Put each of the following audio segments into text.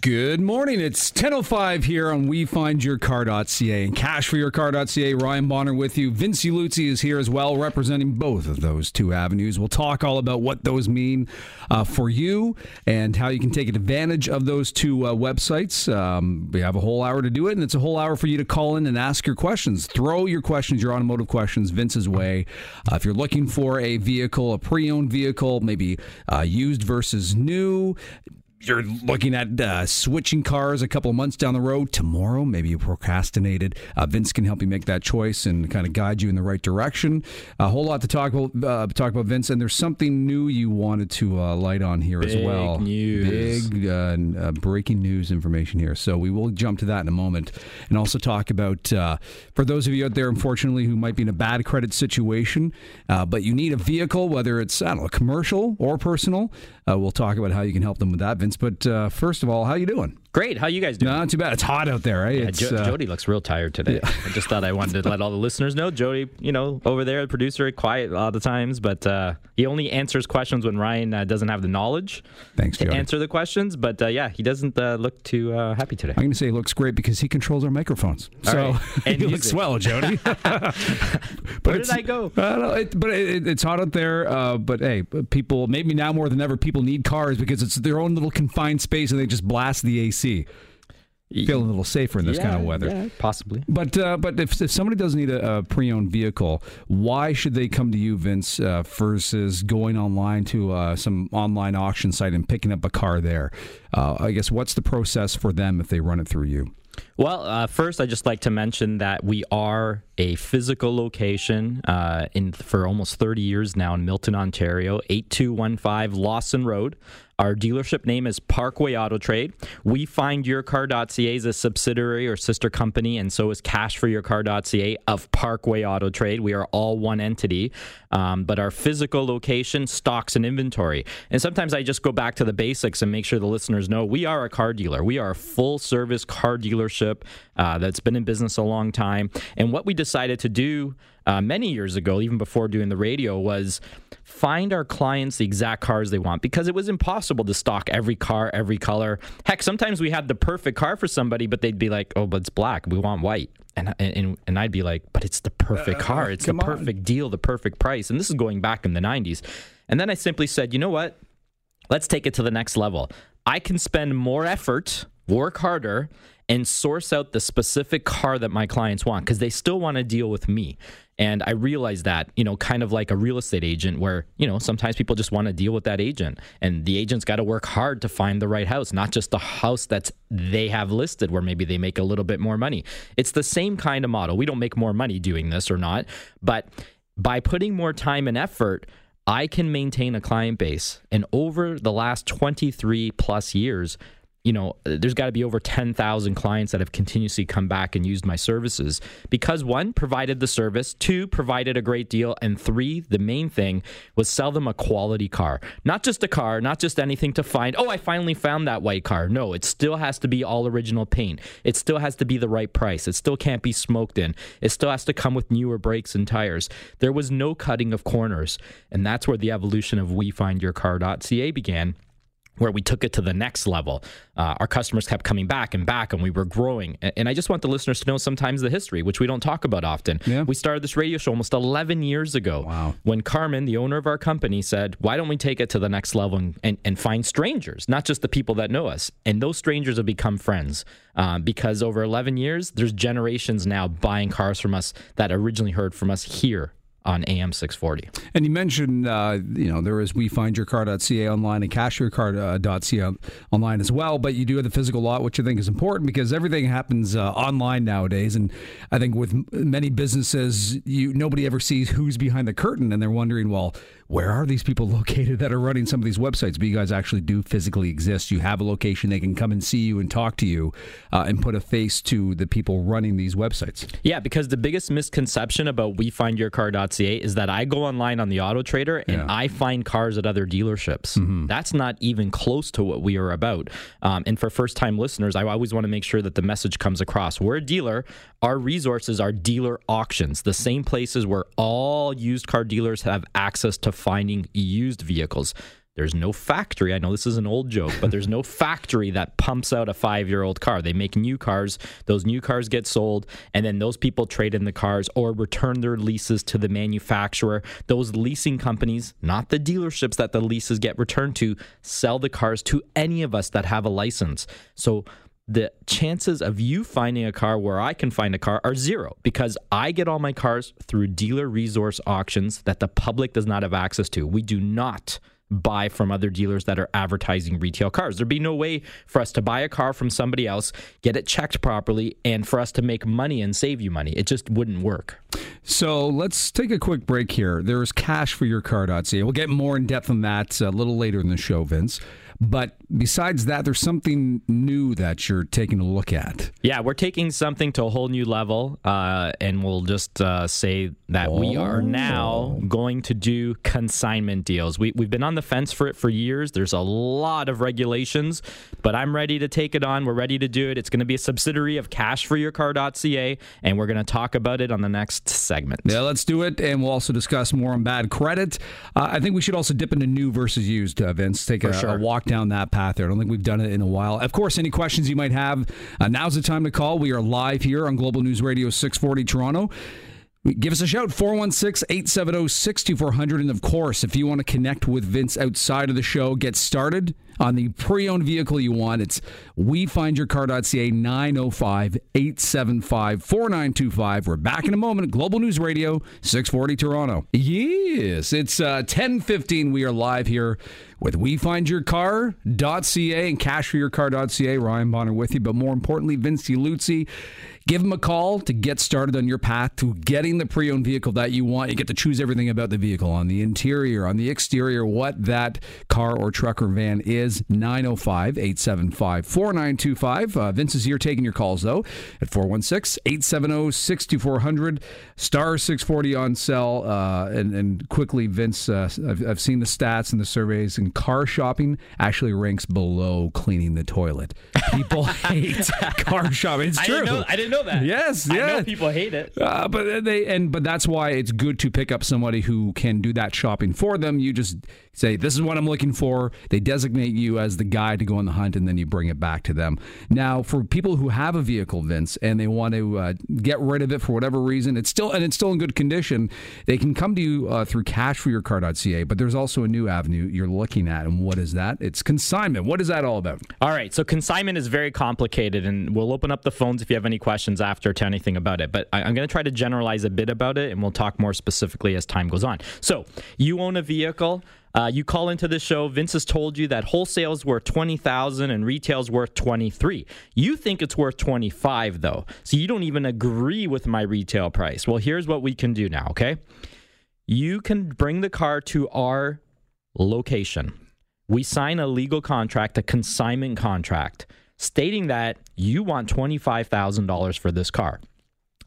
Good morning. It's 10.05 here on WeFindYourCar.ca and CashForYourCar.ca. Ryan Bonner with you. Vince Luzzi is here as well, representing both of those two avenues. We'll talk all about what those mean uh, for you and how you can take advantage of those two uh, websites. Um, we have a whole hour to do it, and it's a whole hour for you to call in and ask your questions. Throw your questions, your automotive questions, Vince's way. Uh, if you're looking for a vehicle, a pre-owned vehicle, maybe uh, used versus new, you're looking at uh, switching cars a couple of months down the road. Tomorrow maybe you procrastinated. Uh, vince can help you make that choice and kind of guide you in the right direction. A whole lot to talk about uh, talk about vince and there's something new you wanted to uh, light on here Big as well. news. big uh, uh, breaking news information here. So we will jump to that in a moment and also talk about for those of you out there unfortunately who might be in a bad credit situation but you need a vehicle whether it's I don't know commercial or personal we'll talk about how you can help them with that vince but uh, first of all, how you doing? Great. How you guys doing? No, not too bad. It's hot out there, right? Yeah, jo- uh, Jody looks real tired today. Yeah. I just thought I wanted to let all the listeners know. Jody, you know, over there, the producer, quiet a lot of the times, but uh, he only answers questions when Ryan uh, doesn't have the knowledge Thanks, to Jody. answer the questions. But uh, yeah, he doesn't uh, look too uh, happy today. I'm going to say he looks great because he controls our microphones. All so right. And he music. looks well, Jody. but Where did I go? I know, it, but it, it's hot out there. Uh, but hey, people maybe now more than ever, people need cars because it's their own little confined space and they just blast the AC. Feeling a little safer in this Yeah, kind of weather. yeah, possibly. But uh, but if, if somebody does need a, a pre-owned vehicle, why should they come to you, Vince, uh, versus going online to uh, some online auction site and picking up a car there? Uh, I guess what's the process for them if they run it through you? Well, uh, first, I just like to mention that we are a physical location uh, in for almost 30 years now in Milton, Ontario, 8215 Lawson Road. Our dealership name is Parkway Auto Trade. We find yourcar.ca is a subsidiary or sister company, and so is cashforyourcar.ca of Parkway Auto Trade. We are all one entity, um, but our physical location stocks and inventory. And sometimes I just go back to the basics and make sure the listeners know we are a car dealer. We are a full service car dealership uh, that's been in business a long time. And what we decided to do uh, many years ago, even before doing the radio, was find our clients the exact cars they want because it was impossible to stock every car, every color. Heck, sometimes we had the perfect car for somebody, but they'd be like, "Oh, but it's black. We want white." And and and I'd be like, "But it's the perfect car. It's the come on." perfect deal, the perfect price." And this is going back in the 90s. And then I simply said, "You know what? Let's take it to the next level. I can spend more effort, work harder, and source out the specific car that my clients want because they still want to deal with me. And I realize that, you know, kind of like a real estate agent where, you know, sometimes people just want to deal with that agent and the agent's got to work hard to find the right house, not just the house that they have listed where maybe they make a little bit more money. It's the same kind of model. We don't make more money doing this or not, but by putting more time and effort, I can maintain a client base. And over the last 23 plus years, you know, there's got to be over 10,000 clients that have continuously come back and used my services because one, provided the service, two, provided a great deal, and three, the main thing was sell them a quality car. Not just a car, not just anything to find, oh, I finally found that white car. No, it still has to be all original paint. It still has to be the right price. It still can't be smoked in. It still has to come with newer brakes and tires. There was no cutting of corners. And that's where the evolution of WeFindYourCar.ca began where we took it to the next level. Uh, our customers kept coming back and back, and we were growing. And I just want the listeners to know sometimes the history, which we don't talk about often. Yeah. We started this radio show almost 11 years ago. Wow. When Carmen, the owner of our company, said, Why don't we take it to the next level and, and, and find strangers, not just the people that know us? And those strangers have become friends um, because over 11 years, there's generations now buying cars from us that originally heard from us here on AM 640. And you mentioned, uh, you know, there is WeFindYourCar.ca online and CashYourCar.ca online as well. But you do have the physical lot, which I think is important because everything happens uh, online nowadays. And I think with many businesses, you nobody ever sees who's behind the curtain, and they're wondering, well, where are these people located that are running some of these websites? But you guys actually do physically exist. You have a location; they can come and see you and talk to you, uh, and put a face to the people running these websites. Yeah, because the biggest misconception about WeFindYourCar.ca is that I go online on the Auto Trader and Yeah. I find cars at other dealerships. That's not even close to what we are about. Um, and for first-time listeners, I always want to make sure that the message comes across. We're a dealer. Our resources are dealer auctions, the same places where all used car dealers have access to finding used vehicles. there's no factory. I know this is an old joke, but there's no factory that pumps out a five year old car. They make new cars. Those new cars get sold, and then those people trade in the cars or return their leases to the manufacturer. Those leasing companies, not the dealerships that the leases get returned to, sell the cars to any of us that have a license. So the chances of you finding a car where I can find a car are zero because I get all my cars through dealer resource auctions that the public does not have access to. We do not buy from other dealers that are advertising retail cars. There'd be no way for us to buy a car from somebody else, get it checked properly, and for us to make money and save you money. It just wouldn't work. So let's take a quick break here. There's cash for your car.ca. We'll get more in depth on that uh, a little later in the show, Vince. But besides that, there's something new that you're taking a look at. Yeah, we're taking something to a whole new level, uh, and we'll just uh, say that oh. we are now going to do consignment deals. We, we've been on the fence for it for years. There's a lot of regulations, but I'm ready to take it on. We're ready to do it. It's going to be a subsidiary of cashforyourcar.ca, and we're going to talk about it on the next segment. Yeah, let's do it, and we'll also discuss more on bad credit. Uh, I think we should also dip into new versus used, uh, Vince. Take a, sure. a walk down that path there. I don't think we've done it in a while. Of course, any questions you might have, uh, now's the time to call. We are live here on Global News Radio 640 Toronto. Give us a shout, 416 870 6400. And of course, if you want to connect with Vince outside of the show, get started on the pre owned vehicle you want. It's wefindyourcar.ca 905 875 4925. We're back in a moment. Global News Radio 640 Toronto. Yes, it's uh, 1015. We are live here with wefindyourcar.ca and cashforyourcar.ca. Ryan Bonner with you, but more importantly, Vince Luzzi. Give them a call to get started on your path to getting the pre owned vehicle that you want. You get to choose everything about the vehicle on the interior, on the exterior, what that car or truck or van is. 905 875 4925. Uh, Vince is here taking your calls, though, at 416 870 6400. Star 640 on sale. Uh, and, and quickly, Vince, uh, I've, I've seen the stats and the surveys, and car shopping actually ranks below cleaning the toilet. People hate car shopping. It's true. I didn't know, I didn't know that. Yes, yeah. I know people hate it. Uh, but they and but that's why it's good to pick up somebody who can do that shopping for them. You just say, "This is what I'm looking for." They designate you as the guy to go on the hunt, and then you bring it back to them. Now, for people who have a vehicle, Vince, and they want to uh, get rid of it for whatever reason, it's still and it's still in good condition. They can come to you uh, through cashforyourcar.ca. But there's also a new avenue you're looking at, and what is that? It's consignment. What is that all about? All right, so consignment is very complicated, and we'll open up the phones if you have any questions after to anything about it. But I, I'm going to try to generalize a bit about it, and we'll talk more specifically as time goes on. So you own a vehicle. Uh, you call into the show. Vince has told you that wholesale's worth twenty thousand and retail's worth twenty three. You think it's worth twenty five though, so you don't even agree with my retail price. Well, here's what we can do now. Okay, you can bring the car to our location. We sign a legal contract, a consignment contract, stating that you want twenty five thousand dollars for this car.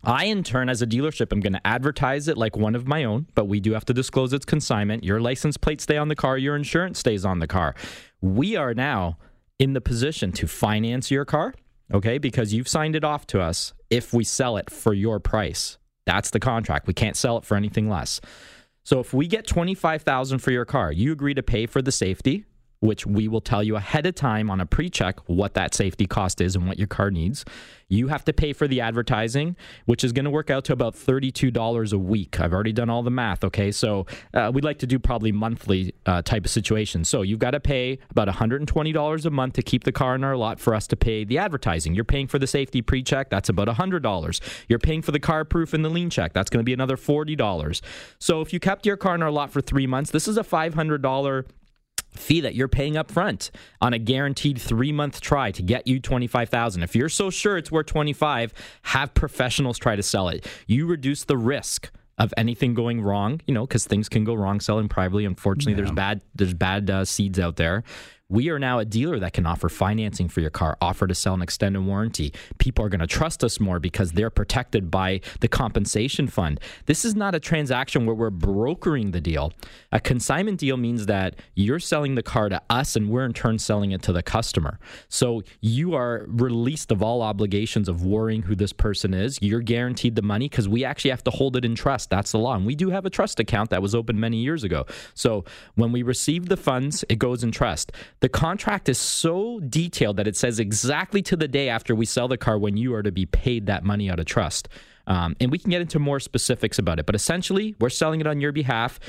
I, in turn, as a dealership, am going to advertise it like one of my own, but we do have to disclose its consignment. Your license plate stay on the car, your insurance stays on the car. We are now in the position to finance your car, okay, because you've signed it off to us if we sell it for your price. That's the contract. We can't sell it for anything less. So if we get 25,000 for your car, you agree to pay for the safety, which we will tell you ahead of time on a pre check what that safety cost is and what your car needs. You have to pay for the advertising, which is going to work out to about $32 a week. I've already done all the math, okay? So uh, we'd like to do probably monthly uh, type of situation. So you've got to pay about $120 a month to keep the car in our lot for us to pay the advertising. You're paying for the safety pre check, that's about $100. You're paying for the car proof and the lien check, that's going to be another $40. So if you kept your car in our lot for three months, this is a $500 fee that you're paying up front on a guaranteed three month try to get you 25000 if you're so sure it's worth 25 have professionals try to sell it. You reduce the risk of anything going wrong you know because things can go wrong selling privately. Unfortunately yeah. there's bad there's bad uh, seeds out there we are now a dealer that can offer financing for your car, offer to sell an extended warranty. People are going to trust us more because they're protected by the compensation fund. This is not a transaction where we're brokering the deal. A consignment deal means that you're selling the car to us and we're in turn selling it to the customer. So you are released of all obligations of worrying who this person is. You're guaranteed the money because we actually have to hold it in trust. That's the law. And we do have a trust account that was opened many years ago. So when we receive the funds, it goes in trust. The contract is so detailed that it says exactly to the day after we sell the car when you are to be paid that money out of trust. Um, and we can get into more specifics about it. But essentially, we're selling it on your behalf.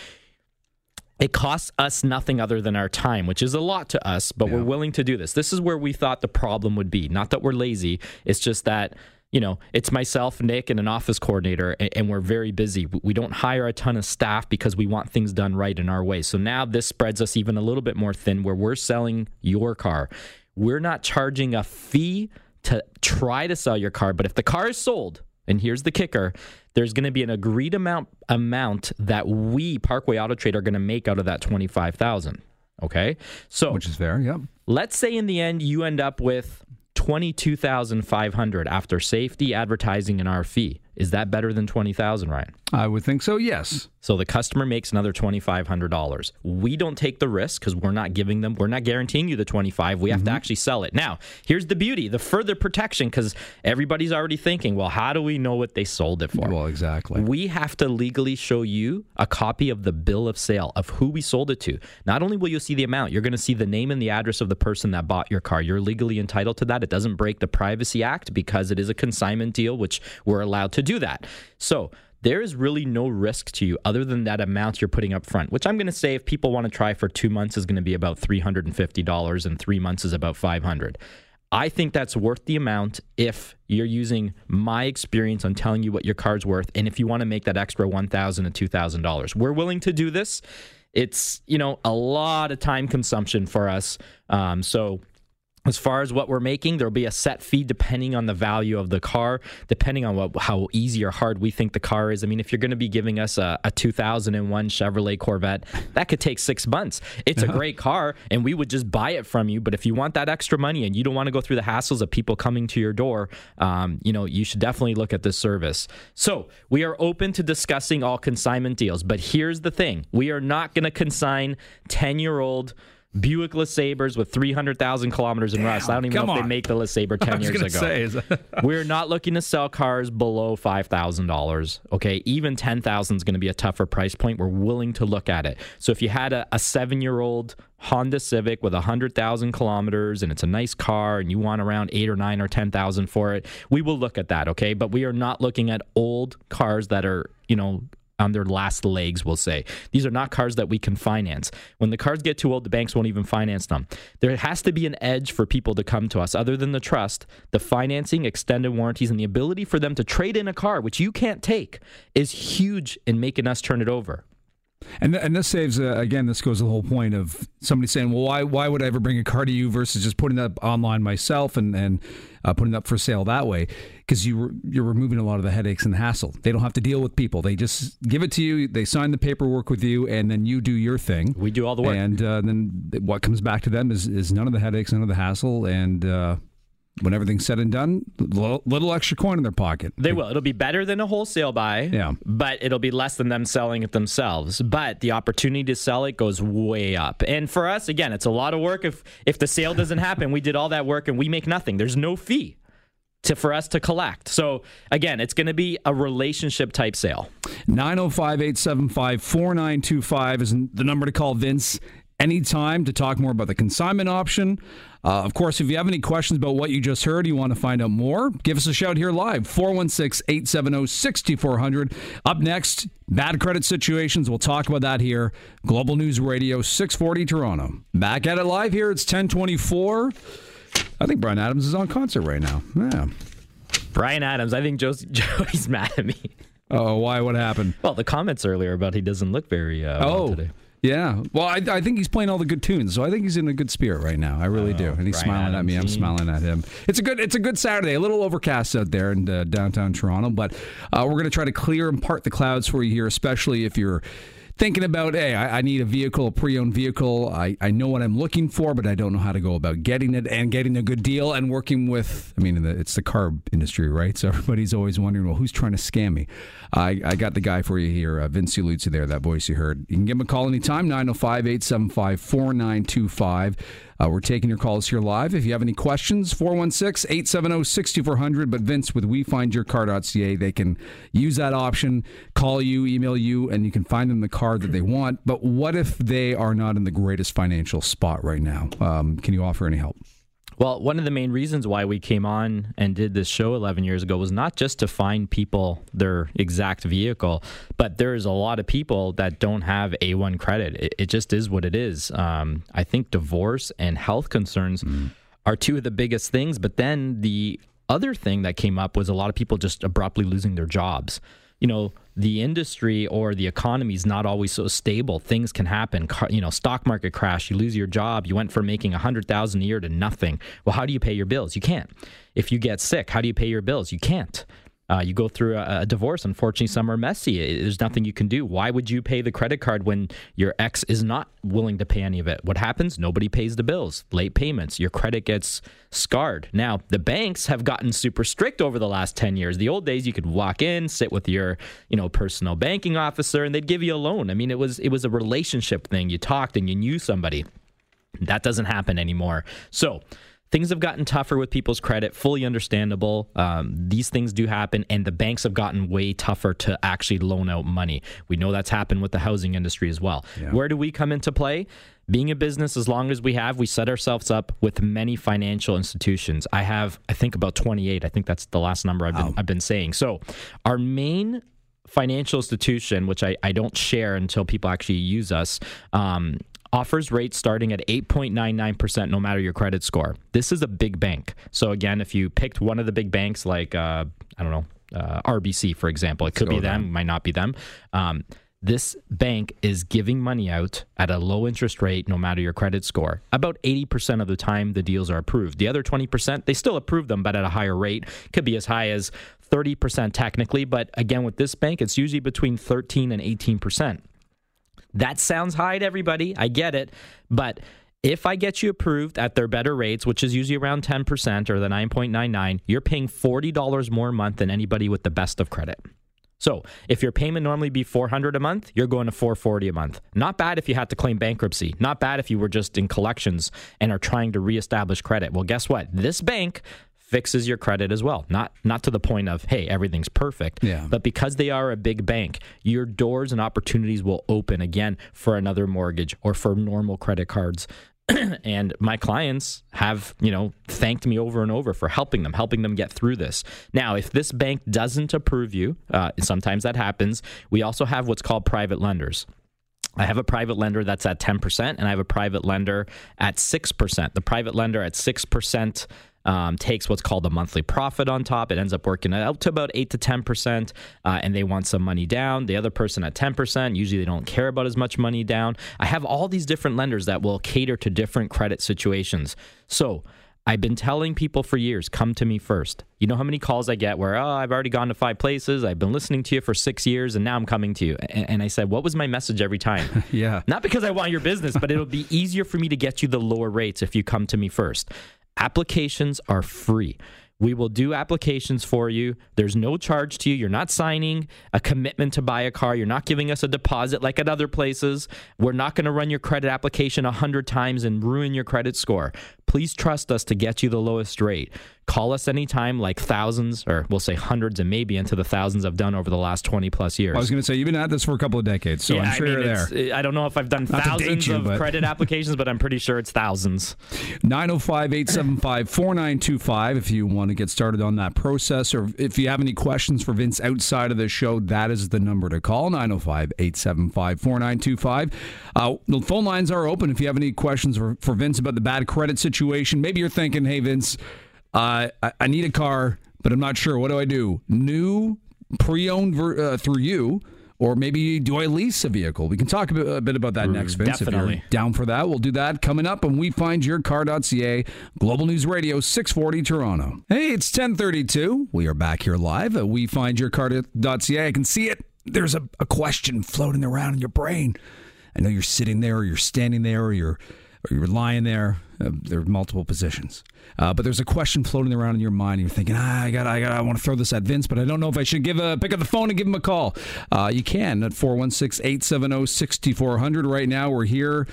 It costs us nothing other than our time, which is a lot to us, but yeah. we're willing to do this. This is where we thought the problem would be. Not that we're lazy, it's just that you know, it's myself, Nick, and an office coordinator, and, and, we're very busy. We don't hire a ton of staff because we want things done right in our way. So now this spreads us even a little bit more thin where we're selling your car. We're not charging a fee to try to sell your car, but if the car is sold, and here's the kicker, there's going to be an agreed amount amount that we Parkway Auto Trade are going to make out of that 25,000. Okay? So Which is fair, yep. Let's say in the end you end up with 22,500 after safety, advertising, and our fee. Is that better than 20,000, Ryan? I would think so, yes. So the customer makes another $2,500. We don't take the risk because we're not giving them, we're not guaranteeing you the 25. We have mm-hmm. to actually sell it. Now, here's the beauty, the further protection because everybody's already thinking, well, how do we know what they sold it for? Well, exactly. We have to legally show you a copy of the bill of sale of who we sold it to. Not only will you see the amount, you're going to see the name and the address of the person that bought your car. You're legally entitled to that. It doesn't break the Privacy Act because it is a consignment deal, which we're allowed to do that. So there is really no risk to you other than that amount you're putting up front, which I'm going to say if people want to try for two months is going to be about $350 and three months is about 500 I think that's worth the amount if you're using my experience on telling you what your car's worth, and if you want to make that extra one thousand and two thousand dollars, we're willing to do this. It's you know a lot of time consumption for us, um, so as far as what we're making, there'll be a set fee depending on the value of the car, depending on what, how easy or hard we think the car is. I mean, if you're going to be giving us a, a 2001 Chevrolet Corvette, that could take six months. It's a great car, and we would just buy it from you. But if you want that extra money and you don't want to go through the hassles of people coming to your door, um, you know, you should definitely look at this service. So we are open to discussing all consignment deals. But here's the thing: we are not going to consign 10 year old Buick LeSabres with 300,000 kilometers in Damn, rust. I don't even know if they make the LeSabre 10 years ago. Say, We're not looking to sell cars below $5,000. Okay. Even 10,000 is going to be a tougher price point. We're willing to look at it. So if you had a, a seven year old Honda Civic with 100,000 kilometers and it's a nice car and you want around eight or nine or 10,000 for it, we will look at that. Okay. But we are not looking at old cars that are, you know, on their last legs, we'll say. These are not cars that we can finance. When the cars get too old, the banks won't even finance them. There has to be an edge for people to come to us other than the trust, the financing, extended warranties, and the ability for them to trade in a car, which you can't take, is huge in making us turn it over. And and this saves uh, again. This goes to the whole point of somebody saying, "Well, why why would I ever bring a car to you versus just putting that online myself and and uh, putting up for sale that way?" Because you re- you're removing a lot of the headaches and the hassle. They don't have to deal with people. They just give it to you. They sign the paperwork with you, and then you do your thing. We do all the work, and uh, then what comes back to them is is none of the headaches, none of the hassle, and uh, when everything's said and done, little, little, extra coin in their pocket. They will. It'll be better than a wholesale buy. Yeah. But it'll be less than them selling it themselves. But the opportunity to sell it goes way up. And for us, again, it's a lot of work. If if the sale doesn't happen, we did all that work and we make nothing. There's no fee to for us to collect. So again, it's going to be a relationship type sale. 905-875-4925 is the number to call Vince anytime to talk more about the consignment option. Uh, of course, if you have any questions about what you just heard, you want to find out more, give us a shout here live 416 870 6400. Up next, bad credit situations. We'll talk about that here. Global News Radio 640 Toronto. Back at it live here. It's 1024. I think Bryan Adams is on concert right now. Yeah. Bryan Adams, I think Joe's, Joey's mad at me. Oh, why? What happened? Well, the comments earlier about he doesn't look very uh, oh. Well today. Yeah. Well, I, I think he's playing all the good tunes, so I think he's in a good spirit right now. I really do. And he's Bryan smiling Adams, at me. I'm smiling at him. It's a good it's a good Saturday. A little overcast out there in uh, downtown Toronto, but uh, we're going to try to clear and part the clouds for you here, especially if you're thinking about, hey, I, I need a vehicle, a pre-owned vehicle. I, I know what I'm looking for, but I don't know how to go about getting it and getting a good deal and working with. I mean, it's the car industry, right? So everybody's always wondering, well, who's trying to scam me? I, I got the guy for you here, uh, Vince Luzzi there, that voice you heard. You can give him a call anytime, 905 875 4925. Uh, we're taking your calls here live. If you have any questions, 416 870 6400. But Vince, with WeFindYourCar.ca, they can use that option, call you, email you, and you can find them the car that they want. But what if they are not in the greatest financial spot right now? Um, can you offer any help? Well, one of the main reasons why we came on and did this show 11 years ago was not just to find people their exact vehicle, but there's a lot of people that don't have A1 credit. It, it just is what it is. Um, I think divorce and health concerns mm. are two of the biggest things, but then the other thing that came up was a lot of people just abruptly losing their jobs you know the industry or the economy is not always so stable. Things can happen. You know stock market crash you lose your job you went from making 100000 a year to nothing. Well how do you pay your bills? You can't. If you get sick how do you pay your bills? You can't uh, you go through a, a, divorce. Unfortunately, some are messy. There's nothing you can do. Why would you pay the credit card when your ex is not willing to pay any of it? What happens? Nobody pays the bills. Late payments. Your credit gets scarred. Now, the banks have gotten super strict over the last 10 years. The old days, you could walk in, sit with your, you know, personal banking officer, and they'd give you a loan. I mean, it was it was a relationship thing. You talked and you knew somebody. That doesn't happen anymore. So things have gotten tougher with people's credit, fully understandable. Um, these things do happen, and the banks have gotten way tougher to actually loan out money. We know that's happened with the housing industry as well. Yeah. Where do we come into play? Being a business, as long as we have, we set ourselves up with many financial institutions. I have, I think, about 28. I think that's the last number I've been, I've been saying. So, our main financial institution, which I, I don't share until people actually use us, um, offers rates starting at 8.99% no matter your credit score. This is a big bank. So, again, if you picked one of the big banks like, uh, I don't know, uh, RBC, for example, it could be them, might not be them. Um, this bank is giving money out at a low interest rate no matter your credit score. About 80% of the time, the deals are approved. The other 20%, they still approve them, but at a higher rate. Could be as high as 30% technically, but again, with this bank, it's usually between 13 and 18%. That sounds high to everybody. I get it. But if I get you approved at their better rates, which is usually around 10% or the 9.99, you're paying $40 more a month than anybody with the best of credit. So, if your payment normally be 400 a month, you're going to 440 a month. Not bad if you had to claim bankruptcy. Not bad if you were just in collections and are trying to reestablish credit. Well, guess what? This bank fixes your credit as well. Not not to the point of hey everything's perfect, yeah. but because they are a big bank, your doors and opportunities will open again for another mortgage or for normal credit cards. and my clients have, you know, thanked me over and over for helping them, helping them get through this. Now, if this bank doesn't approve you, uh, sometimes that happens. We also have what's called private lenders. I have a private lender that's at 10%, and I have a private lender at 6%. The private lender at 6% um, takes what's called a monthly profit on top. It ends up working out to about 8 to 10%, uh, and they want some money down. The other person at 10%, usually they don't care about as much money down. I have all these different lenders that will cater to different credit situations. So, I've been telling people for years, come to me first. You know how many calls I get where, oh, I've already gone to five places. I've been listening to you for six years and now I'm coming to you. And, and I said, what was my message every time? yeah. Not because I want your business, but it'll be easier for me to get you the lower rates if you come to me first. Applications are free. We will do applications for you. There's no charge to you. You're not signing a commitment to buy a car. You're not giving us a deposit like at other places. We're not going to run your credit application 100 times and ruin your credit score. Please trust us to get you the lowest rate. Call us anytime, like thousands, or we'll say hundreds and maybe into the thousands I've done over the last 20 plus years. I was going to say, you've been at this for a couple of decades, so yeah, I'm sure I mean, you're there. I don't know if I've done Not thousands you, of but... credit applications, but I'm pretty sure it's thousands. 905 875 4925 if you want to get started on that process, or if you have any questions for Vince outside of the show, that is the number to call 905 875 4925. Uh, the phone lines are open if you have any questions for, for Vince about the bad credit situation. Maybe you're thinking, hey, Vince, uh, I, I, need a car, but I'm not sure. What do I do? New, pre-owned ver- uh, through you, or maybe do I lease a vehicle? We can talk a bit, a bit about that next, Vince. Definitely. If you're down for that, we'll do that coming up when we find your car.ca, Global News Radio, 640 Toronto. Hey, it's 1032. We are back here live at we find your car.ca. I can see it there's a, a question floating around in your brain. I know you're sitting there, or you're standing there, or you're or you're lying there. Uh, there are multiple positions, uh, but there's a question floating around in your mind. You're thinking, ah, I got, I got, I want to throw this at Vince, but I don't know if I should give a pick up the phone and give him a call. Uh, you can at 416-870-6400. Right now, we're here.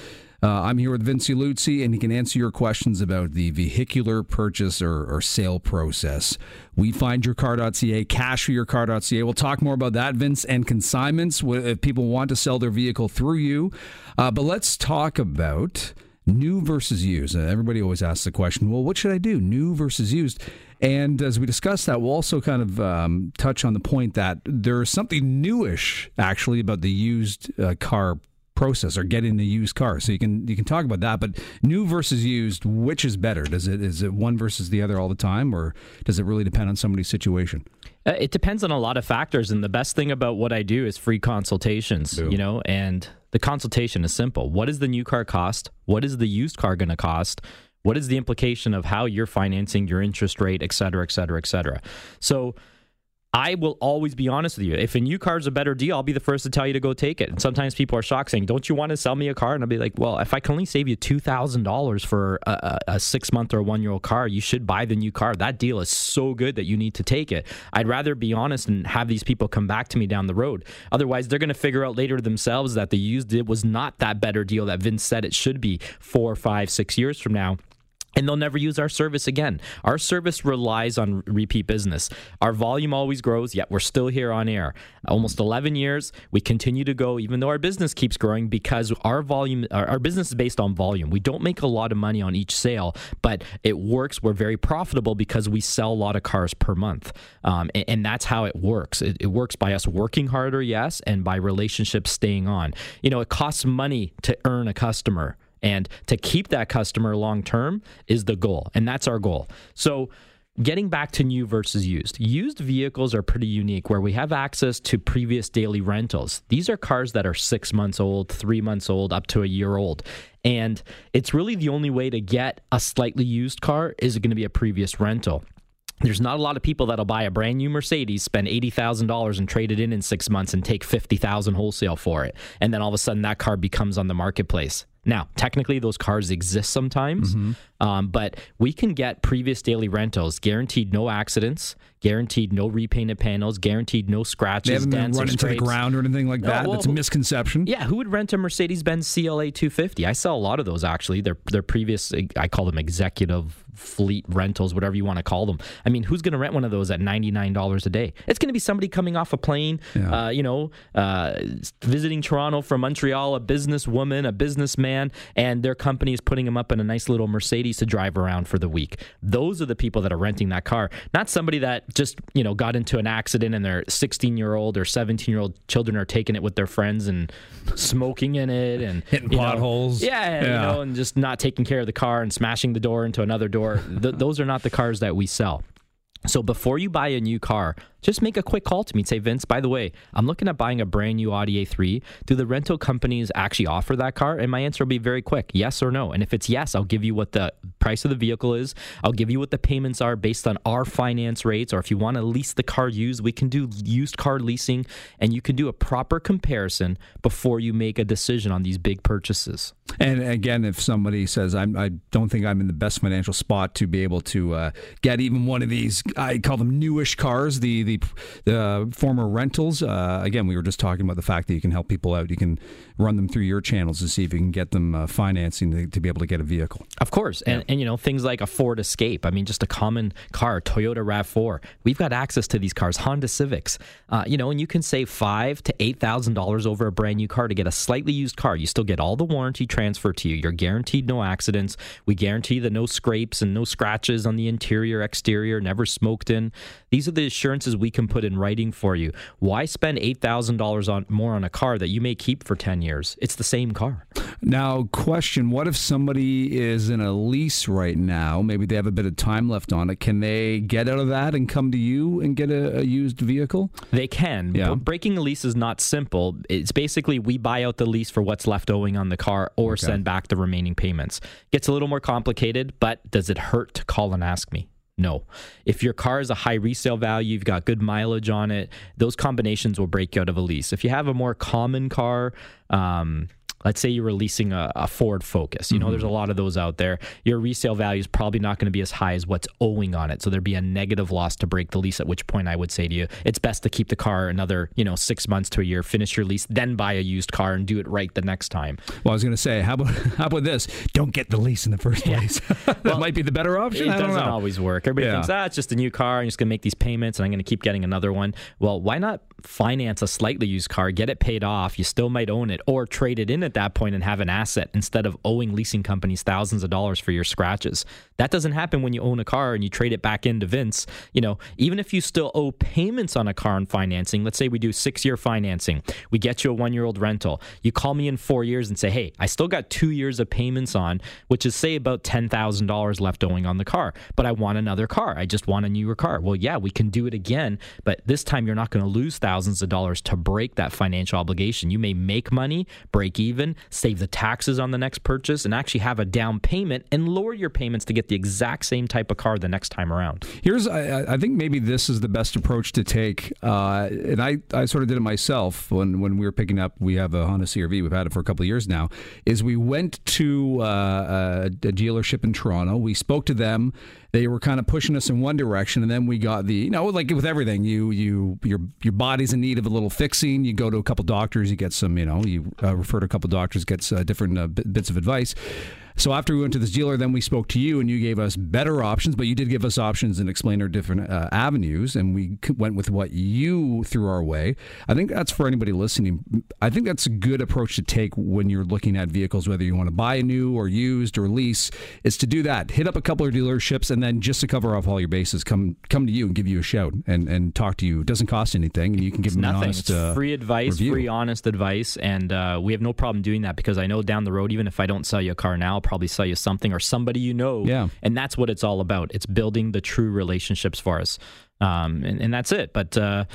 Uh, I'm here with Vince Luzzi, and he can answer your questions about the vehicular purchase or, or sale process. We find your car.ca, cash for your car.ca. We'll talk more about that, Vince, and consignments if people want to sell their vehicle through you. Uh, but let's talk about new versus used. Uh, everybody always asks the question, well, what should I do, new versus used? And as we discuss that, we'll also kind of um, touch on the point that there's something newish actually about the used uh, car process or getting a used car. So you can you can talk about that, but new versus used, which is better? Does it is it one versus the other all the time, or does it really depend on somebody's situation? Uh, it depends on a lot of factors, and the best thing about what I do is free consultations. You know, and the consultation is simple. What is the new car cost? What is the used car going to cost? What is the implication of how you're financing your interest rate, et cetera, et cetera, et cetera? So I will always be honest with you. If a new car is a better deal, I'll be the first to tell you to go take it. And sometimes people are shocked saying, Don't you want to sell me a car? And I'll be like, Well, if I can only save you $2,000 for a, a, a six month or one year old car, you should buy the new car. That deal is so good that you need to take it. I'd rather be honest and have these people come back to me down the road. Otherwise, they're going to figure out later themselves that the used it was not that better deal that Vince said it should be four, five, six years from now and they'll never use our service again. Our service relies on repeat business. Our volume always grows, yet we're still here on air. Almost 11 years, we continue to go, even though our business keeps growing, because our volume, our, business is based on volume. We don't make a lot of money on each sale, but it works. We're very profitable because we sell a lot of cars per month. Um, and, and, that's how it works. It, it works by us working harder, yes, and by relationships staying on. You know, it costs money to earn a customer. And to keep that customer long term is the goal. And that's our goal. So, getting back to new versus used, used vehicles are pretty unique where we have access to previous daily rentals. These are cars that are six months old, three months old, up to a year old. And it's really the only way to get a slightly used car is going to be a previous rental. There's not a lot of people that'll buy a brand new Mercedes, spend eighty thousand dollars, and trade it in in six months, and take fifty thousand wholesale for it, and then all of a sudden that car becomes on the marketplace. Now, technically, those cars exist sometimes, mm-hmm. um, but we can get previous daily rentals guaranteed no accidents, guaranteed no repainted panels, guaranteed no scratches. They haven't been run into the ground or anything like that. well, That's a misconception. Yeah, who would rent a Mercedes Benz CLA 250? I sell a lot of those actually. They're they're previous. I call them executive fleet rentals, whatever you want to call them. I mean, who's going to rent one of those at ninety nine dollars a day? It's going to be somebody coming off a plane, yeah. uh, you know, uh, visiting Toronto from Montreal, a businesswoman, a businessman, and their company is putting them up in a nice little Mercedes to drive around for the week. Those are the people that are renting that car, not somebody that just you know got into an accident and their sixteen year old or seventeen year old children are taking it with their friends and smoking in it and hitting potholes. Yeah, yeah, you know, and just not taking care of the car and smashing the door into another door th- those are not the cars that we sell. So before you buy a new car, just make a quick call to me and say, Vince, by the way, I'm looking at buying a brand new Audi A3. Do the rental companies actually offer that car? And my answer will be very quick yes or no. And if it's yes, I'll give you what the price of the vehicle is. I'll give you what the payments are based on our finance rates. Or if you want to lease the car used, we can do used car leasing and you can do a proper comparison before you make a decision on these big purchases. And again, if somebody says, I'm, I do not think I'm in the best financial spot to be able to uh, get even one of these, I call them newish cars, the, the the the former rentals. Uh, again, we were just talking about the fact that you can help people out. You can run them through your channels to see if you can get them uh, financing to, to, be able to get a vehicle. Of course, and, yeah. and you know things like a Ford Escape. I mean, just a common car, Toyota Rav Four. We've got access to these cars, Honda Civics. Uh, you know, and you can save five to eight thousand dollars over a brand new car to get a slightly used car. You still get all the warranty transferred to you. You're guaranteed no accidents. We guarantee the no scrapes and no scratches on the interior, exterior, never smoked in. These are the assurances we can put in writing for you. Why spend eight thousand dollars on more on a car that you may keep for ten years? It's the same car. Now, question: What if somebody is in a lease right now? Maybe they have a bit of time left on it. Can they get out of that and come to you and get a, a used vehicle? They can. Yeah. breaking a lease is not simple. It's basically we buy out the lease for what's left owing on the car, or okay. send back the remaining payments. Gets a little more complicated, but does it hurt to call and ask me? No. If your car is a high resale value, you've got good mileage on it, those combinations will break you out of a lease. If you have a more common car, um, let's say you're releasing a, a Ford Focus. You know, mm-hmm. there's a lot of those out there. Your resale value is probably not going to be as high as what's owing on it. So there'd be a negative loss to break the lease, at which point I would say to you, it's best to keep the car another, you know, six months to a year, finish your lease, then buy a used car and do it right the next time. Well, I was going to say, how about, how about this? Don't get the lease in the first place. Yeah. that well, might be the better option. It doesn't always work. Everybody yeah. thinks, ah, it's just a new car. I'm just going to make these payments and I'm going to keep getting another one. Well, why not finance a slightly used car, get it paid off? You still might own it or trade it in at that point and have an asset instead of owing leasing companies thousands of dollars for your scratches. That doesn't happen when you own a car and you trade it back into Vince. You know, even if you still owe payments on a car and financing, let's say we do six year financing, we get you a one year old rental. You call me in four years and say, hey, I still got two years of payments on, which is say about $10,000 left owing on the car, but I want another car. I just want a newer car. Well, yeah, we can do it again, but this time you're not going to lose thousands of dollars to break that financial obligation. You may make money, break even, save the taxes on the next purchase, and actually have a down payment and lower your payments to get the exact same type of car the next time around. Here's, I, I think maybe this is the best approach to take, uh, and I, I sort of did it myself when when we were picking up. We have a Honda CRV. We've had it for a couple of years now. Is we went to uh, a dealership in Toronto. We spoke to them they were kind of pushing us in one direction, and then we got the you know like with everything, you you your your body's in need of a little fixing. You go to a couple doctors, you get some you know you uh, refer to a couple doctors, get uh, different uh, bits of advice. So after we went to this dealer, then we spoke to you, and you gave us better options. But you did give us options and explain our different uh, avenues, and we went with what you threw our way. I think that's for anybody listening. I think that's a good approach to take when you're looking at vehicles, whether you want to buy a new or used or lease. Is to do that. Hit up a couple of dealerships, and then just to cover off all your bases, come come to you and give you a shout and, and talk to you. It doesn't cost anything, and you can give it's them nothing. honest it's uh, free advice, review. free honest advice, and uh, we have no problem doing that because I know down the road, even if I don't sell you a car now probably sell you something or somebody you know. Yeah. And that's what it's all about. It's building the true relationships for us. Um, and, and that's it. But, uh,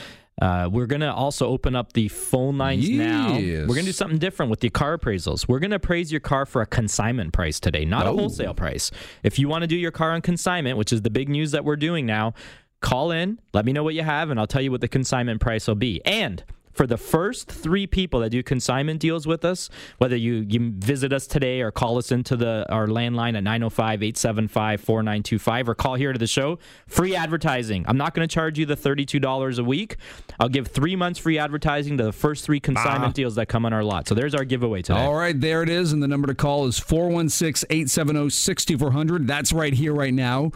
uh, we're going to also open up the phone lines yes. now. We're going to do something different with the car appraisals. We're going to appraise your car for a consignment price today, not oh. a wholesale price. If you want to do your car on consignment, which is the big news that we're doing now, call in, let me know what you have, and I'll tell you what the consignment price will be. And for the first three people that do consignment deals with us, whether you, you visit us today or call us into the our landline at 905-875-4925 or call here to the show, free advertising. I'm not going to charge you the $32 a week. I'll give three months free advertising to the first three consignment ah. deals that come on our lot. So there's our giveaway today. All right, there it is. And the number to call is 416-870-6400. That's right here, right now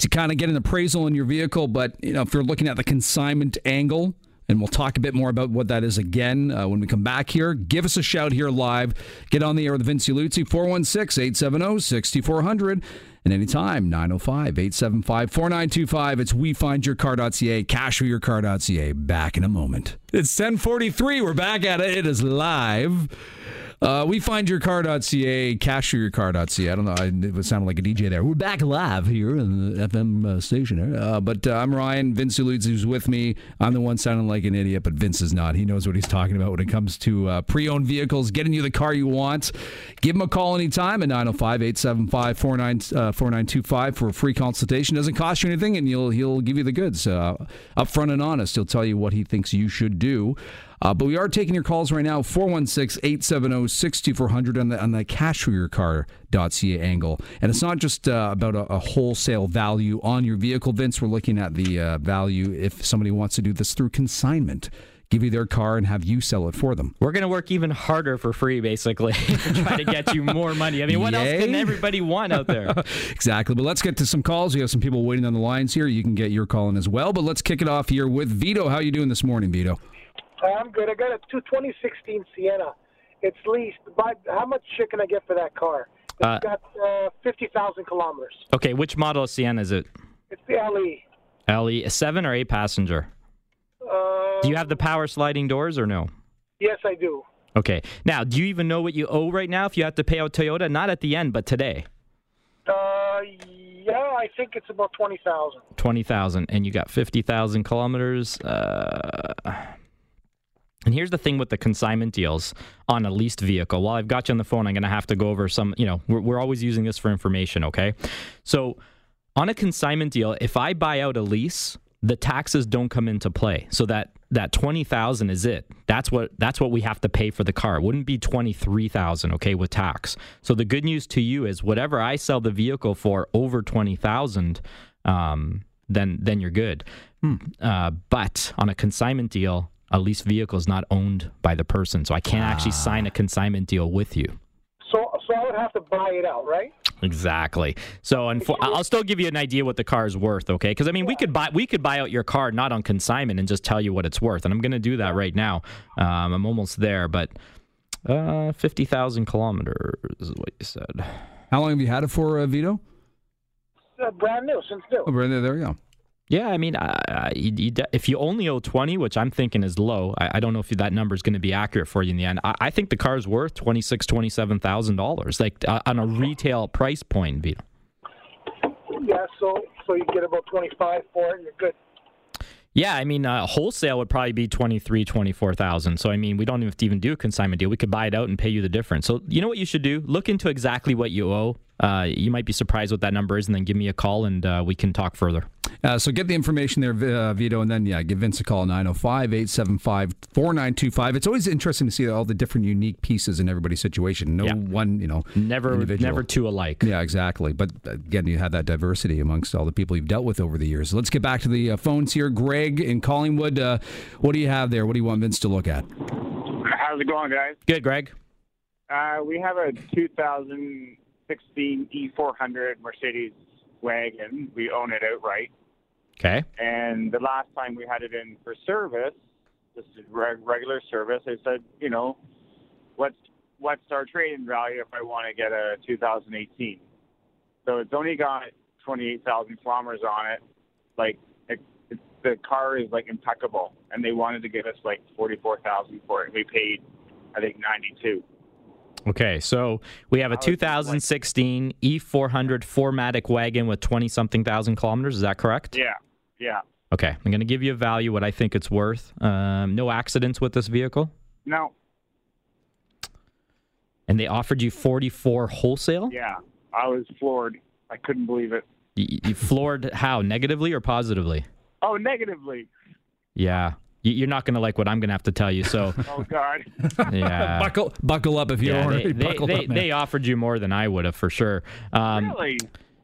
to kind of get an appraisal on your vehicle. But, you know, if you're looking at the consignment angle, and we'll talk a bit more about what that is again uh, when we come back here. Give us a shout here live. Get on the air with Vince Luzzi, 416 870 6400. And anytime, 905 875 4925. It's wefindyourcar.ca, cashforyourcar.ca. Back in a moment. It's 1043. We're back at it. It is live. Uh, we find your car.ca, cashforyourcar.ca. I don't know. I, it sounded like a DJ there. We're back live here in the FM uh, station. Uh, but uh, I'm Ryan. Vince Luzzi's with me. I'm the one sounding like an idiot, but Vince is not. He knows what he's talking about when it comes to uh, pre owned vehicles, getting you the car you want. Give him a call anytime at 905 875 4925 for a free consultation. Doesn't cost you anything, and he'll, he'll give you the goods. Uh, upfront and honest. He'll tell you what he thinks you should do. Uh, but we are taking your calls right now 416 870 6400 on the, on the cashforyourcar.ca angle. And it's not just uh, about a, a, wholesale value on your vehicle, Vince. We're looking at the uh, value if somebody wants to do this through consignment give you their car and have you sell it for them. We're going to work even harder for free, basically, to try to get you more money. I mean, what Yay. else can everybody want out there? exactly. But let's get to some calls. We have some people waiting on the lines here. You can get your call in as well. But let's kick it off here with Vito. How are you doing this morning, Vito? I'm good. I got a 2016 Sienna. It's leased. But how much shit can I get for that car? It's uh, got uh, 50,000 kilometers. Okay, which model of Sienna is it? It's the LE. LE, seven or eight passenger? Uh, do you have the power sliding doors or no? Yes, I do. Okay. Now, do you even know what you owe right now if you have to pay out Toyota? Not at the end, but today. Uh, yeah, I think it's about twenty thousand. Twenty thousand, and you got fifty thousand kilometers. Uh, and here's the thing with the consignment deals on a leased vehicle. While I've got you on the phone, I'm going to have to go over some, you know, we're, we're always using this for information, okay? So on a consignment deal, if I buy out a lease, the taxes don't come into play. So that that 20,000 is it. That's what that's what we have to pay for the car. It wouldn't be 23,000, okay, with tax. So the good news to you is whatever I sell the vehicle for over 20,000 um, then then you're good. Hmm. Uh, but on a consignment deal, a leased vehicle is not owned by the person, so I can't ah. actually sign a consignment deal with you. So, so I would have to buy it out, right? Exactly. So, unfo- I'll still give you an idea what the car is worth, okay? Because I mean, yeah. we could buy we could buy out your car not on consignment and just tell you what it's worth, and I'm going to do that right now. Um, I'm almost there, but uh, fifty thousand kilometers is what you said. How long have you had it for, uh, Vito? Uh, brand new, since new. Oh, brand new. There we go. Yeah, I mean, uh, you, you, if you only owe twenty, which I'm thinking is low, I, I don't know if that number is going to be accurate for you in the end. I, I think the car is worth twenty six, twenty seven thousand dollars, like uh, on a retail price point, Vito. Yeah, so so you get about twenty five for it, you're good. Yeah, I mean, uh, wholesale would probably be 23, 24,000. So, I mean, we don't have to even do a consignment deal. We could buy it out and pay you the difference. So, you know what you should do? Look into exactly what you owe uh, you might be surprised what that number is, and then give me a call and uh, we can talk further. Uh, so get the information there, uh, Vito, and then, yeah, give Vince a call, 905 875 4925. It's always interesting to see all the different unique pieces in everybody's situation. No yeah. one, you know, never, individual. never two alike. Yeah, exactly. But again, you have that diversity amongst all the people you've dealt with over the years. Let's get back to the uh, phones here. Greg in Collingwood, uh, what do you have there? What do you want Vince to look at? How's it going, guys? Good, Greg. we have a 2016 E400 Mercedes wagon. We own it outright. Okay. And the last time we had it in for service, is regular service, I said, you know, what's what's our trading value if I want to get a 2018? So it's only got 28,000 kilometers on it. Like it, it, the car is like impeccable, and they wanted to give us like 44,000 for it. We paid, I think, 92. Okay, so we have a 2016 E400 4MATIC wagon with 20 something thousand kilometers. Is that correct? Yeah, yeah. Okay, I'm going to give you a value what I think it's worth. Um, no accidents with this vehicle. No. And they offered you 44 wholesale. Yeah, I was floored. I couldn't believe it. You, you floored how? Negatively or positively? Oh, negatively. Yeah you're not going to like what I'm going to have to tell you. So, oh God, yeah, buckle buckle up if you yeah, already they, buckled they, up. They offered you more than I would have for sure. Um, really?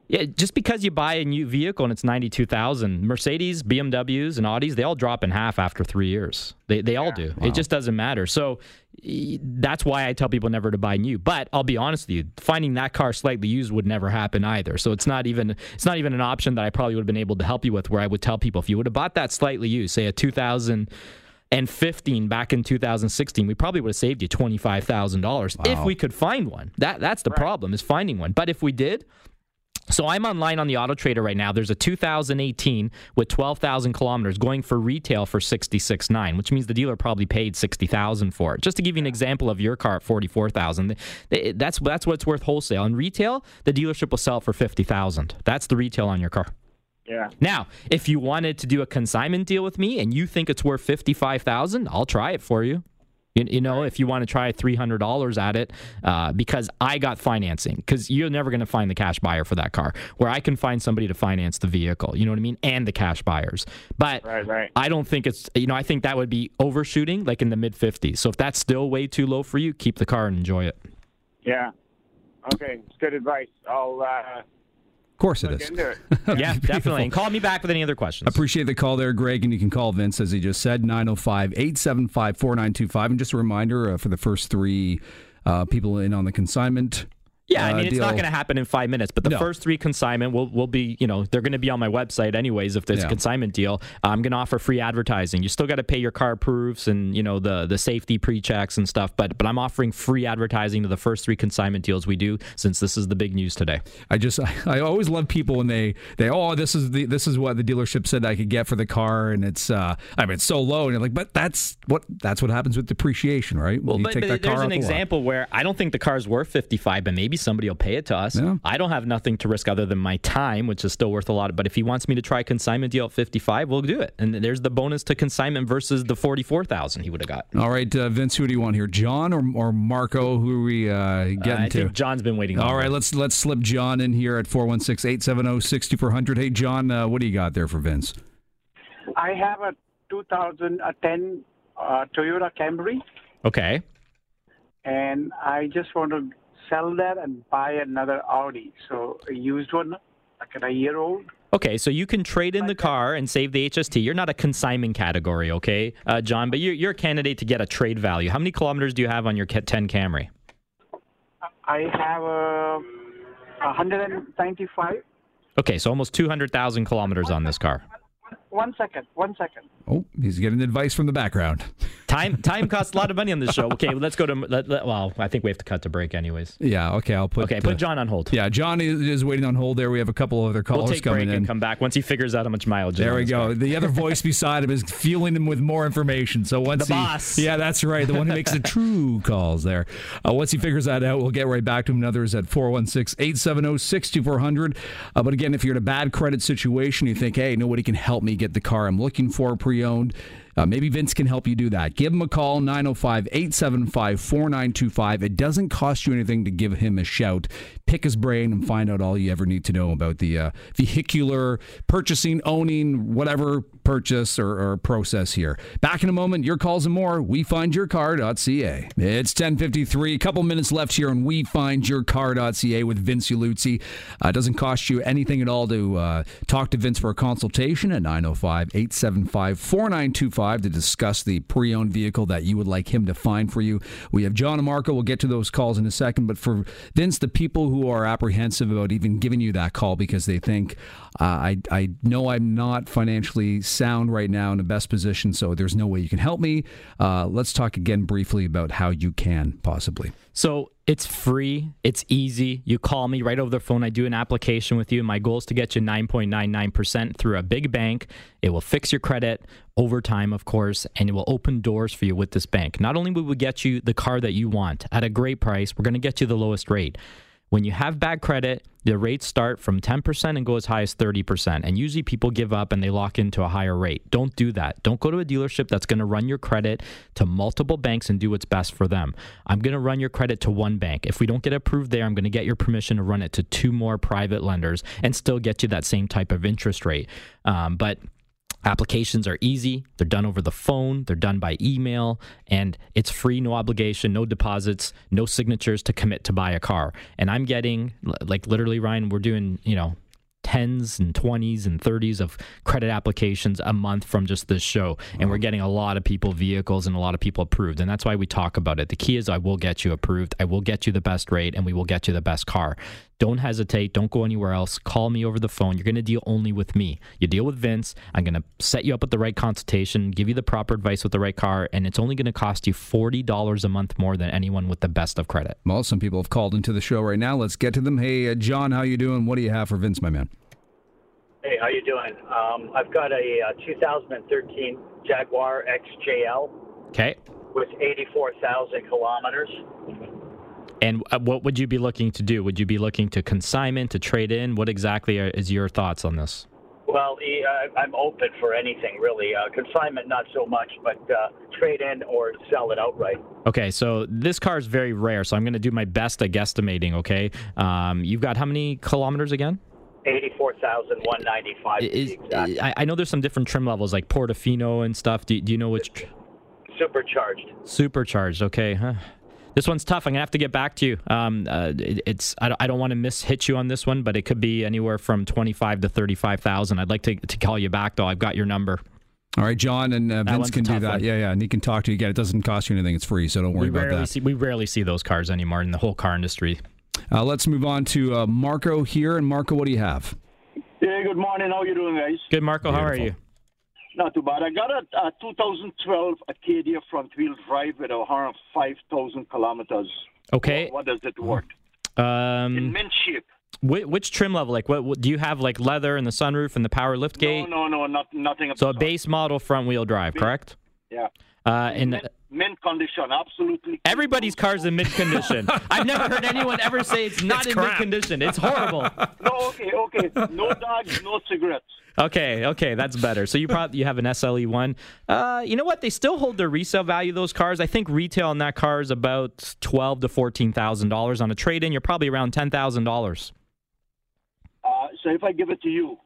Yeah, just because you buy a new vehicle and it's ninety two thousand, Mercedes, BMWs, and Audis, they all drop in half after three years. They they yeah. all do. Wow. It just doesn't matter. So that's why I tell people never to buy new. But I'll be honest with you, finding that car slightly used would never happen either. So it's not even it's not even an option that I probably would have been able to help you with. Where I would tell people if you would have bought that slightly used, say a two thousand and 15 back in 2016 we probably would have saved you $25,000 wow. if we could find one that that's the right. problem is finding one but if we did so I'm online on the Auto Trader right now. There's a 2018 with 12,000 kilometers going for retail for 66.9, which means the dealer probably paid 60,000 for it. Just to give you an example of your car at 44,000, that's that's what it's worth wholesale. In retail, the dealership will sell for 50,000. That's the retail on your car. Yeah. Now, if you wanted to do a consignment deal with me and you think it's worth fifty five thousand, I'll try it for you. You, you know, if you want to try three hundred dollars at it, uh, because I got financing, because you're never going to find the cash buyer for that car. Where I can find somebody to finance the vehicle, you know what I mean, and the cash buyers. But right, right. I don't think it's, you know, I think that would be overshooting, like in the mid fifties. So if that's still way too low for you, keep the car and enjoy it. Yeah. Okay, it's good advice. I'll. Uh of course it is. It. yeah, definitely. And call me back with any other questions. Appreciate the call there, Greg. And you can call Vince, as he just said, 905 875 4925. And just a reminder uh, for the first three uh, people in on the consignment yeah, I uh, mean, it's not going to happen in five minutes, but the no. first three consignment will, will be, you know, they're going to be on my website anyways if there's yeah. a consignment deal. I'm going to offer free advertising. You still got to pay your car proofs and, you know, the the safety pre-checks and stuff, but but I'm offering free advertising to the first three consignment deals we do since this is the big news today. I just I, I always love people when they they oh this is the this is what the dealership said I could get for the car and it's uh I mean it's so low and you're like but that's what that's what happens with depreciation, right? Well, but, but there's an example where I don't think the car's worth 55 but maybe maybe somebody will pay it to us. Yeah. I don't have nothing to risk other than my time, which is still worth a lot. But if he wants me to try consignment deal at 55, we'll do it. And there's the bonus to consignment versus the 44,000 he would have got. All right, uh, Vince, who do you want here, John or, or Marco? Who are we uh, getting Uh, I to? think John's been waiting. All right, let's let's slip John in here at 416-870-6400. Hey, John, uh, what do you got there for Vince? I have a 2010 uh, Toyota Camry, Okay. and I just want to sell that and buy another Audi. So a used one, like a year old. Okay, so you can trade in the car and save the HST. You're not a consignment category, okay, uh, John, but you're, you're a candidate to get a trade value. How many kilometers do you have on your 10 Camry? I have a 195. Okay, so almost 200,000 kilometers on this car. One second, one second. Oh, he's getting advice from the background. Time time costs a lot of money on this show. Okay, let's go to. Let, let- well, I think we have to cut to break anyways. Yeah, okay, I'll put. Okay, uh, put John on hold. Yeah, John is, is waiting on hold there. We have a couple of other We'll callers take break coming in. and come back once he figures out how much mileage. There we go. car. The other voice beside him is fueling him with more information. So once The he, boss. yeah, that's right, the one who makes the true calls there. Uh, once he figures that out, we'll get right back to him. Another is at 416-870-6400. Uh, but again, if you're in a bad credit situation, you think, hey, nobody can help me get the car I'm looking for pre-owned. Uh, maybe Vince can help you do that. Give him a call, 905 875 4925. It doesn't cost you anything to give him a shout. Pick his brain and find out all you ever need to know about the uh, vehicular purchasing, owning, whatever purchase or, or process here. Back in a moment, your calls and more. WeFindYourCar.ca. It's 1053. A couple minutes left here on WeFindYourCar.ca with Vince Uluzzi. Uh, it doesn't cost you anything at all to uh, talk to Vince for a consultation at 905 875 4925 to discuss the pre owned vehicle that you would like him to find for you. We have John and Marco. We'll get to those calls in a second. But for Vince, the people who are apprehensive about even giving you that call because they think, uh, I, I know I'm not financially sound right now in the best position, so there's no way you can help me. Uh, let's talk again briefly about how you can possibly. So it's free. It's easy. You call me right over the phone. I do an application with you. My goal is to get you 9.99% through a big bank. It will fix your credit over time, of course, and it will open doors for you with this bank. Not only will we get you the car that you want at a great price, we're going to get you the lowest rate. When you have bad credit, the rates start from 10% and go as high as 30%. And usually people give up and they lock into a higher rate. Don't do that. Don't go to a dealership that's going to run your credit to multiple banks and do what's best for them. I'm going to run your credit to one bank. If we don't get approved there, I'm going to get your permission to run it to two more private lenders and still get you that same type of interest rate. Um, but Applications are easy. They're done over the phone. They're done by email, and it's free, no obligation, no deposits, no signatures to commit to buy a car. And I'm getting, like, literally, Ryan, we're doing, you know, tens and 20s and 30s of credit applications a month from just this show. And we're getting a lot of people vehicles and a lot of people approved. And that's why we talk about it. The key is I will get you approved, I will get you the best rate, and we will get you the best car. Don't hesitate. Don't go anywhere else. Call me over the phone. You're going to deal only with me. You deal with Vince. I'm going to set you up with the right consultation, give you the proper advice with the right car, and it's only going to cost you $40 a month more than anyone with the best of credit. Well, some people have called into the show right now. Let's get to them. Hey, uh, John, how you doing? What do you have for Vince, my man? Hey, how you doing? Um, I've got a, uh 2013 Jaguar XJL Okay. with 84,000 kilometers. And uh, what would you be looking to do? Would you be looking to consignment, to trade in? What exactly are, is your thoughts on this? Well, uh, I'm open for anything really. Uh, consignment, not so much, but uh, trade in or sell it outright. Okay, so this car is very rare, so I'm going to do my best at guesstimating. Okay, um, you've got how many kilometers again? 84,195 to Is. I, I know there's some different trim levels like Portfolio and stuff. Do, do you know which tr- Supercharged. supercharged? Okay, huh. This one's tough. I'm gonna have to get back to you. Um, uh, it, it's I don't, I don't want to miss hit you on this one, but it could be anywhere from twenty five to thirty five thousand. I'd like to to call you back though. I've got your number. All right, John and uh, Vince can do that. one. Yeah, yeah, and he can talk to you again. It doesn't cost you anything; it's free, so don't worry we about rarely that. see we rarely see those cars anymore in the whole car industry. Uh, let's move on to uh, Marco here. And Marco, what do you have? Yeah, good morning. How are you doing, guys? Good, Marco. How are you? Not too bad. I got a, a 2012 Acadia front-wheel drive with 105,000 kilometers. Okay. What, what does it work? Um, In mint shape. Which, which trim level? Like, what, what do you have? Like leather and the sunroof and the power lift No, gate. no, no, not, nothing. So a base model front wheel drive, correct? Yeah. Uh, and mint, mint condition, absolutely. Everybody's car's in mint condition. I've never heard anyone ever say it's not It's in crap. mint condition. It's horrible. No, okay, okay. No dogs, no cigarettes. Okay, okay, that's better. So you probably you have an SLE one. Uh, you know what? They still hold their resale value. Those cars. I think retail on that car is about twelve to fourteen thousand dollars. On a trade in, you're probably around ten thousand dollars. Uh, so if I give it to you,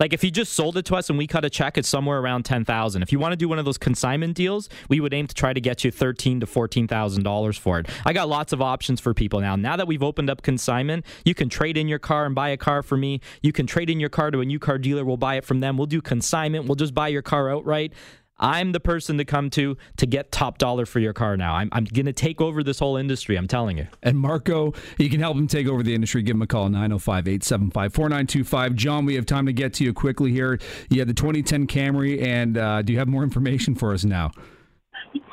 Like if you just sold it to us and we cut a check, it's somewhere around ten thousand. If you want to do one of those consignment deals, we would aim to try to get you thirteen to fourteen thousand dollars for it. I got lots of options for people now. Now that we've opened up consignment, you can trade in your car and buy a car for me. You can trade in your car to a new car dealer. We'll buy it from them. We'll do consignment. We'll just buy your car outright. I'm the person to come to to get top dollar for your car now. I'm, I'm going to take over this whole industry. I'm telling you. And Marco, you can help him take over the industry. Give him a call, 905 875 4925. John, we have time to get to you quickly here. You had the 2010 Camry, and uh, do you have more information for us now?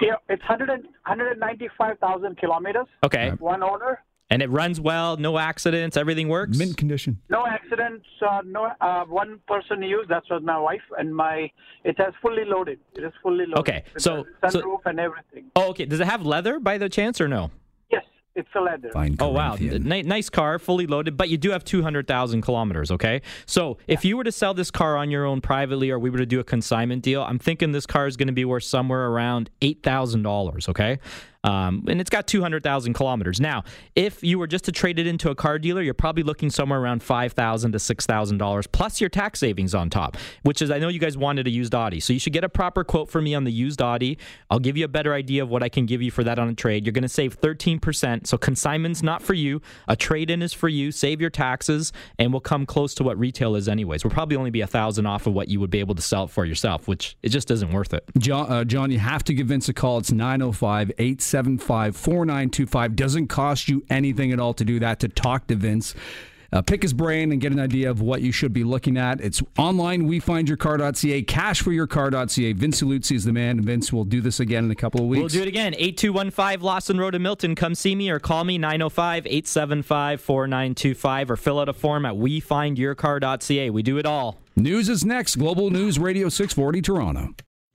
Yeah, it's 100 195,000 kilometers. Okay. One owner, And it runs well, no accidents, everything works. Mint condition. no accidents. Uh, no, uh, one person used. That was my wife, and my it has fully loaded. It is fully loaded. Okay, With so- the so- sunroof and everything. Oh, okay. Does it have leather by the chance or no? Yes, it's a leather. Fine. Oh wow, Corinthian. Ni- nice car, fully loaded, but you do have two hundred thousand kilometers. Okay, so if you were to sell this car on your own privately, or we were to do a consignment deal, I'm thinking this car is going to be worth somewhere around eight thousand dollars. Okay. Um, and it's got 200,000 kilometers. Now, if you were just to trade it into a car dealer, you're probably looking somewhere around 5,000 to $6,000 plus your tax savings on top, which is, I know you guys wanted a used Audi. So you should get a proper quote from me on the used Audi. I'll give you a better idea of what I can give you for that on a trade. You're going to save 13%. So consignment's not for you. A trade in is for you. Save your taxes, and we'll come close to what retail is, anyways. We'll probably only be a thousand off of what you would be able to sell it for yourself, which it just isn't worth it. John, uh, John, you have to give Vince a call. It's 905 875 4925. Doesn't cost you anything at all to do that, to talk to Vince. Uh, pick his brain and get an idea of what you should be looking at. It's online, wefindyourcar.ca, cashforyourcar.ca. Vince Luzzi is the man, Vince will do this again in a couple of weeks. We'll do it again. 8215 Lawson Road in Milton. Come see me or call me 905 875 4925 or fill out a form at wefindyourcar.ca. We do it all. News is next. Global News Radio 640 Toronto.